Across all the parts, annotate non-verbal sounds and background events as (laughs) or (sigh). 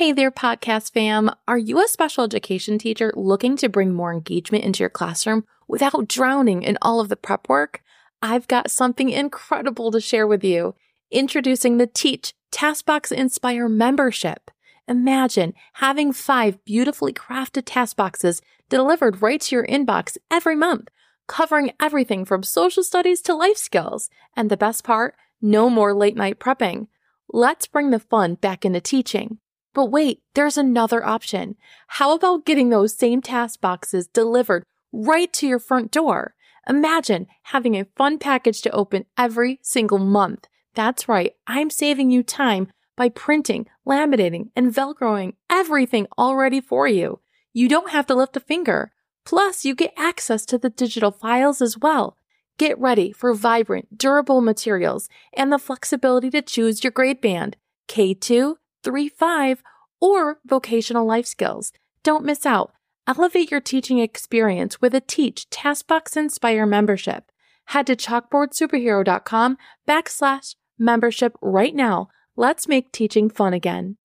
Hey there, podcast fam. Are you a special education teacher looking to bring more engagement into your classroom without drowning in all of the prep work? I've got something incredible to share with you. Introducing the Teach Taskbox Inspire membership. Imagine having five beautifully crafted task boxes delivered right to your inbox every month, covering everything from social studies to life skills. And the best part, no more late night prepping. Let's bring the fun back into teaching. But wait, there's another option. How about getting those same task boxes delivered right to your front door? Imagine having a fun package to open every single month. That's right, I'm saving you time by printing, laminating, and velcroing everything already for you. You don't have to lift a finger. Plus, you get access to the digital files as well. Get ready for vibrant, durable materials and the flexibility to choose your grade band K2, 3 5, or vocational life skills. Don't miss out. Elevate your teaching experience with a Teach Taskbox Inspire membership. Head to chalkboardsuperhero.com backslash membership right now. Let's make teaching fun again.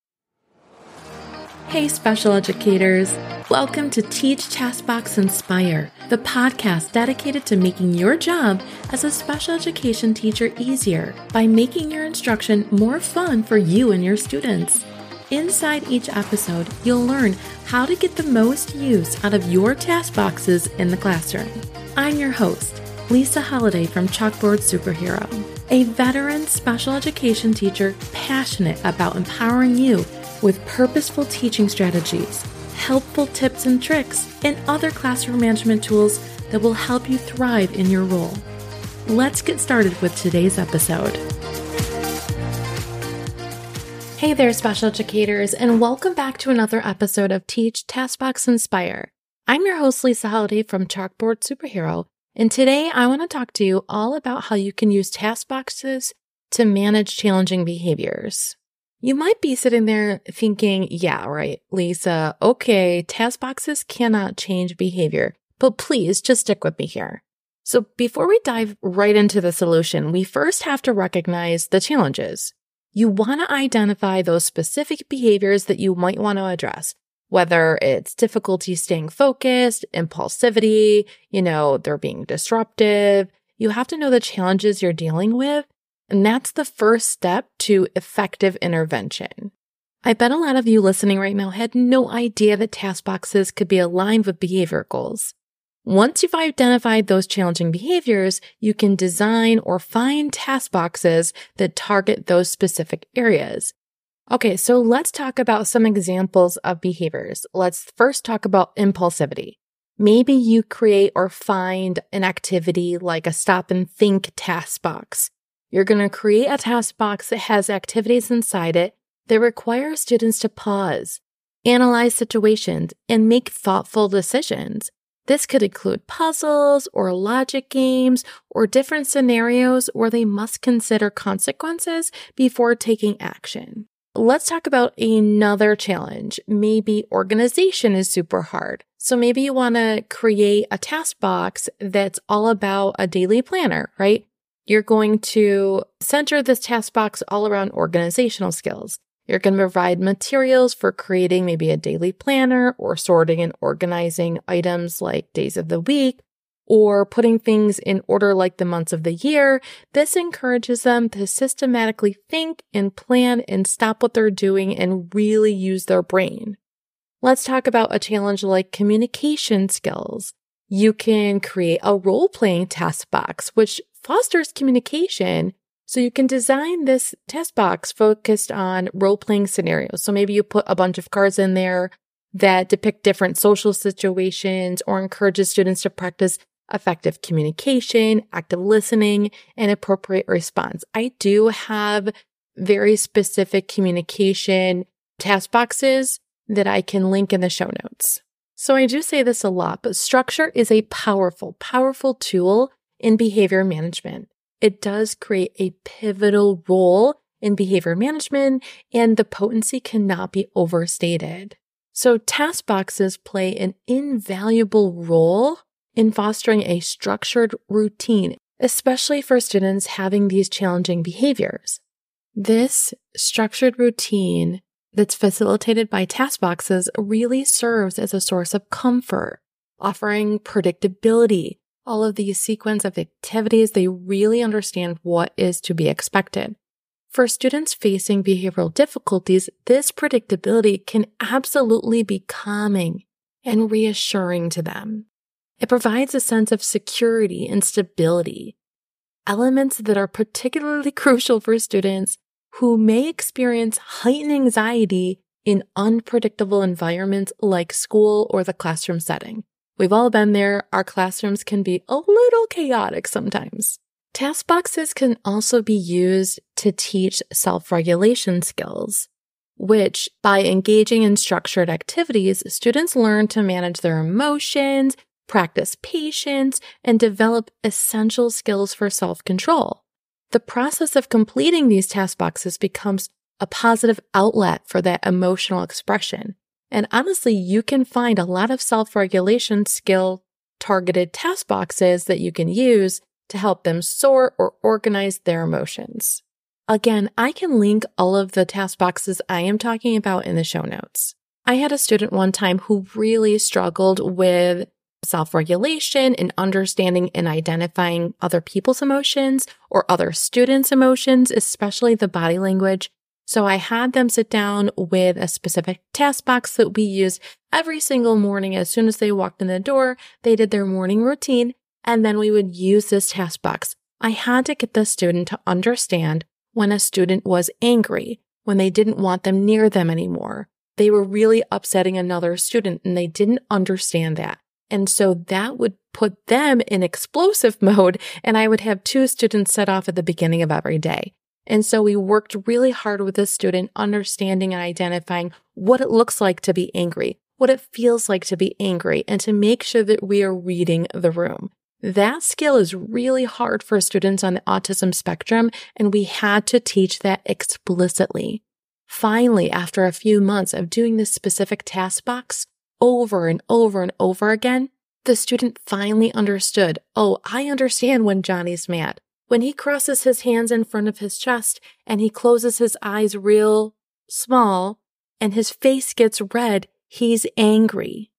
Hey, special educators. Welcome to Teach Taskbox Inspire, the podcast dedicated to making your job as a special education teacher easier by making your instruction more fun for you and your students. Inside each episode, you'll learn how to get the most use out of your task boxes in the classroom. I'm your host, Lisa Holiday from Chalkboard Superhero, a veteran special education teacher passionate about empowering you with purposeful teaching strategies, helpful tips and tricks, and other classroom management tools that will help you thrive in your role. Let's get started with today's episode. Hey there, special educators, and welcome back to another episode of Teach Taskbox Inspire. I'm your host, Lisa Holiday from Chalkboard Superhero, and today I want to talk to you all about how you can use task boxes to manage challenging behaviors. You might be sitting there thinking, yeah, right, Lisa, okay, task boxes cannot change behavior, but please just stick with me here. So before we dive right into the solution, we first have to recognize the challenges you want to identify those specific behaviors that you might want to address, whether it's difficulty staying focused, impulsivity, you know, they're being disruptive. You have to know the challenges you're dealing with. And that's the first step to effective intervention. I bet a lot of you listening right now had no idea that task boxes could be aligned with behavior goals. Once you've identified those challenging behaviors, you can design or find task boxes that target those specific areas. Okay, so let's talk about some examples of behaviors. Let's first talk about impulsivity. Maybe you create or find an activity like a stop and think task box. You're going to create a task box that has activities inside it that require students to pause, analyze situations, and make thoughtful decisions. This could include puzzles or logic games or different scenarios where they must consider consequences before taking action. Let's talk about another challenge. Maybe organization is super hard. So maybe you want to create a task box that's all about a daily planner, right? You're going to center this task box all around organizational skills. You're going to provide materials for creating maybe a daily planner or sorting and organizing items like days of the week or putting things in order like the months of the year. This encourages them to systematically think and plan and stop what they're doing and really use their brain. Let's talk about a challenge like communication skills. You can create a role playing task box, which fosters communication so you can design this task box focused on role playing scenarios. So maybe you put a bunch of cards in there that depict different social situations or encourages students to practice effective communication, active listening, and appropriate response. I do have very specific communication task boxes that I can link in the show notes. So I do say this a lot, but structure is a powerful, powerful tool in behavior management it does create a pivotal role in behavior management and the potency cannot be overstated. So task boxes play an invaluable role in fostering a structured routine, especially for students having these challenging behaviors. This structured routine that's facilitated by task boxes really serves as a source of comfort, offering predictability. All of these sequence of activities, they really understand what is to be expected. For students facing behavioral difficulties, this predictability can absolutely be calming and reassuring to them. It provides a sense of security and stability, elements that are particularly (laughs) crucial for students who may experience heightened anxiety in unpredictable environments like school or the classroom setting. We've all been there. Our classrooms can be a little chaotic sometimes. Task boxes can also be used to teach self-regulation skills, which by engaging in structured activities, students learn to manage their emotions, practice patience, and develop essential skills for self-control. The process of completing these task boxes becomes a positive outlet for that emotional expression. And honestly, you can find a lot of self-regulation skill targeted task boxes that you can use to help them sort or organize their emotions. Again, I can link all of the task boxes I am talking about in the show notes. I had a student one time who really struggled with self regulation and understanding and identifying other people's emotions or other students' emotions, especially the body language. So I had them sit down with a specific task box that we used every single morning. As soon as they walked in the door, they did their morning routine, and then we would use this task box. I had to get the student to understand when a student was angry, when they didn't want them near them anymore. They were really upsetting another student and they didn't understand that. And so that would put them in explosive (laughs) mode. And I would have two students set off at the beginning of every day. And so we worked really hard with the student, understanding and identifying what it looks like to be angry, what it feels like to be angry, and to make sure that we are reading the room. That skill is really hard for students on the autism spectrum, and we had to teach that explicitly. Finally, after a few months of doing this specific task box, over and over and over again, the student finally understood, oh, I understand when Johnny's mad. When he crosses his hands in front of his chest and he closes his eyes real small and his face gets red, he's angry.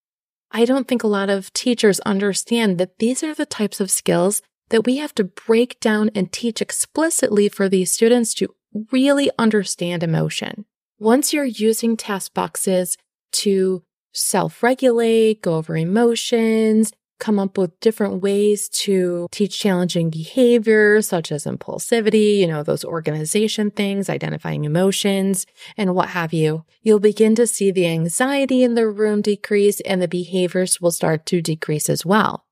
I don't think a lot of teachers understand that these are the types of skills that we have to break down and teach explicitly for these students to really understand emotion. Once you're using task boxes to self regulate, go over emotions, come up with different ways to teach challenging behaviors such as impulsivity, you know, those organization things, identifying emotions, and what have you. You'll begin to see the anxiety in the room decrease and the behaviors will start to decrease as well.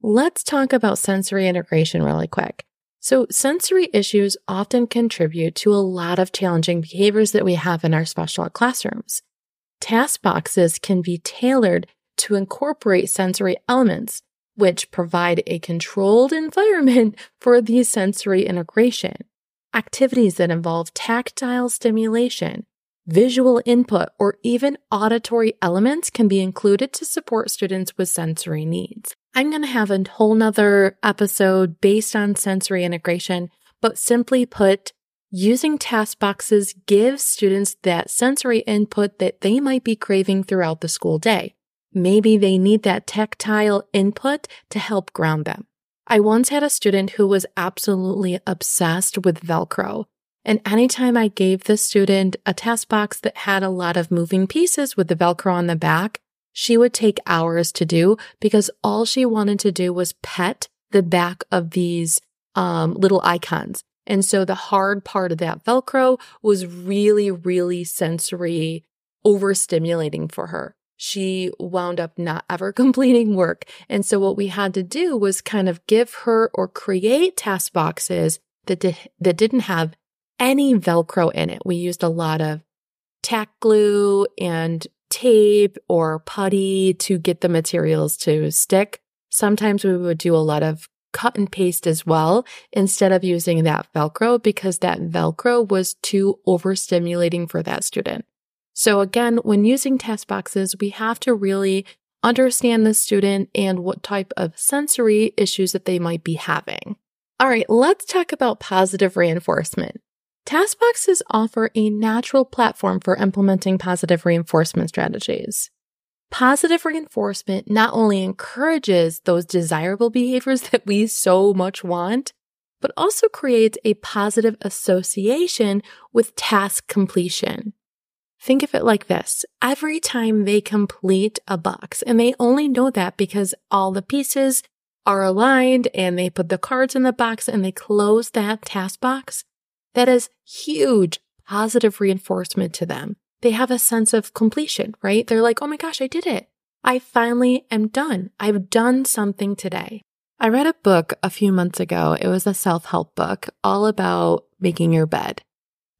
Let's talk about sensory integration really quick. So sensory issues often contribute to a lot of challenging behaviors that we have in our special ed classrooms. Task boxes can be tailored to incorporate sensory elements, which provide a controlled environment (laughs) for the sensory integration. Activities that involve tactile stimulation, visual input, or even auditory elements can be included to support students with sensory needs. I'm going to have a whole nother episode based on sensory integration, but simply put, Using task boxes gives students that sensory input that they might be craving throughout the school day. Maybe they need that tactile input to help ground them. I once had a student who was absolutely obsessed with Velcro. And anytime I gave the student a task box that had a lot of moving pieces with the Velcro on the back, she would take hours to do because all she wanted to do was pet the back of these um, little icons. And so the hard part of that Velcro was really, really sensory overstimulating for her. She wound up not ever (laughs) completing work. And so what we had to do was kind of give her or create task boxes that, did, that didn't have any Velcro in it. We used a lot of tack glue and tape or putty to get the materials to stick. Sometimes we would do a lot of cut and paste as well instead of using that Velcro because that Velcro was too overstimulating for that student. So again, when using task boxes, we have to really understand the student and what type of sensory issues that they might be having. All right, let's talk about positive reinforcement. Task boxes offer a natural platform for implementing positive reinforcement strategies. Positive reinforcement not only encourages those desirable behaviors (laughs) that we so much want, but also creates a positive association with task completion. Think of it like this. Every time they complete a box, and they only know that because all the pieces are aligned and they put the cards in the box and they close that task box, that is huge positive reinforcement to them. They have a sense of completion, right? They're like, oh my gosh, I did it. I finally am done. I've done something today. I read a book a few months ago. It was a self help book all about making your bed.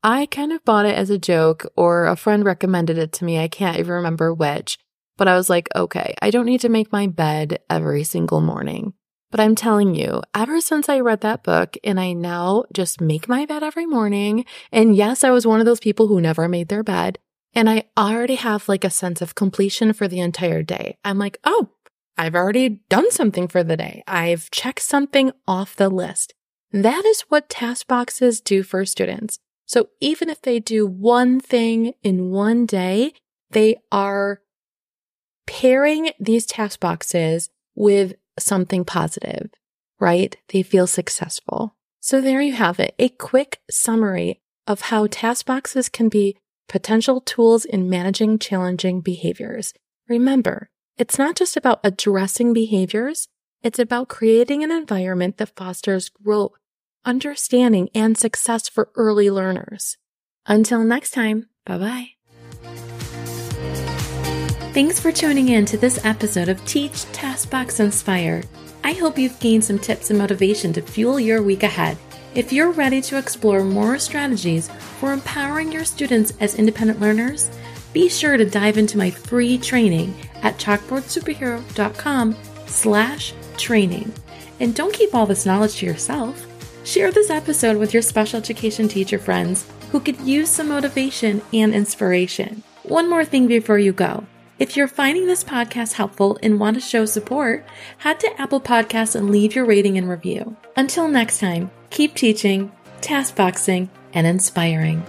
I kind of bought it as a joke, or a friend recommended it to me. I can't even remember which, but I was like, okay, I don't need to make my bed every single morning. But I'm telling you, ever since I read that book and I now just make my bed every morning, and yes, I was one of those people who never made their bed, and I already have like a sense of completion for the entire day. I'm like, oh, I've already done something for the day. I've checked something off the list. That is what task boxes do for students. So even if they do one thing in one day, they are pairing these task boxes with something positive, right? They feel successful. So there you have it, a quick summary of how task boxes can be potential tools in managing challenging behaviors. Remember, it's not just about addressing behaviors, it's about creating an environment that fosters growth, understanding, and success for early learners. Until next time, bye bye. Thanks for tuning in to this episode of Teach, Taskbox, Inspire. I hope you've gained some tips and motivation to fuel your week ahead. If you're ready to explore more strategies for empowering your students as independent learners, be sure to dive into my free training at chalkboardsuperhero.com slash training. And don't keep all this knowledge to yourself. Share this episode with your special education teacher friends who could use some motivation and inspiration. One more thing before you go. If you're finding this podcast helpful and want to show support, head to Apple Podcasts and leave your rating and review. Until next time, keep teaching, task boxing, and inspiring.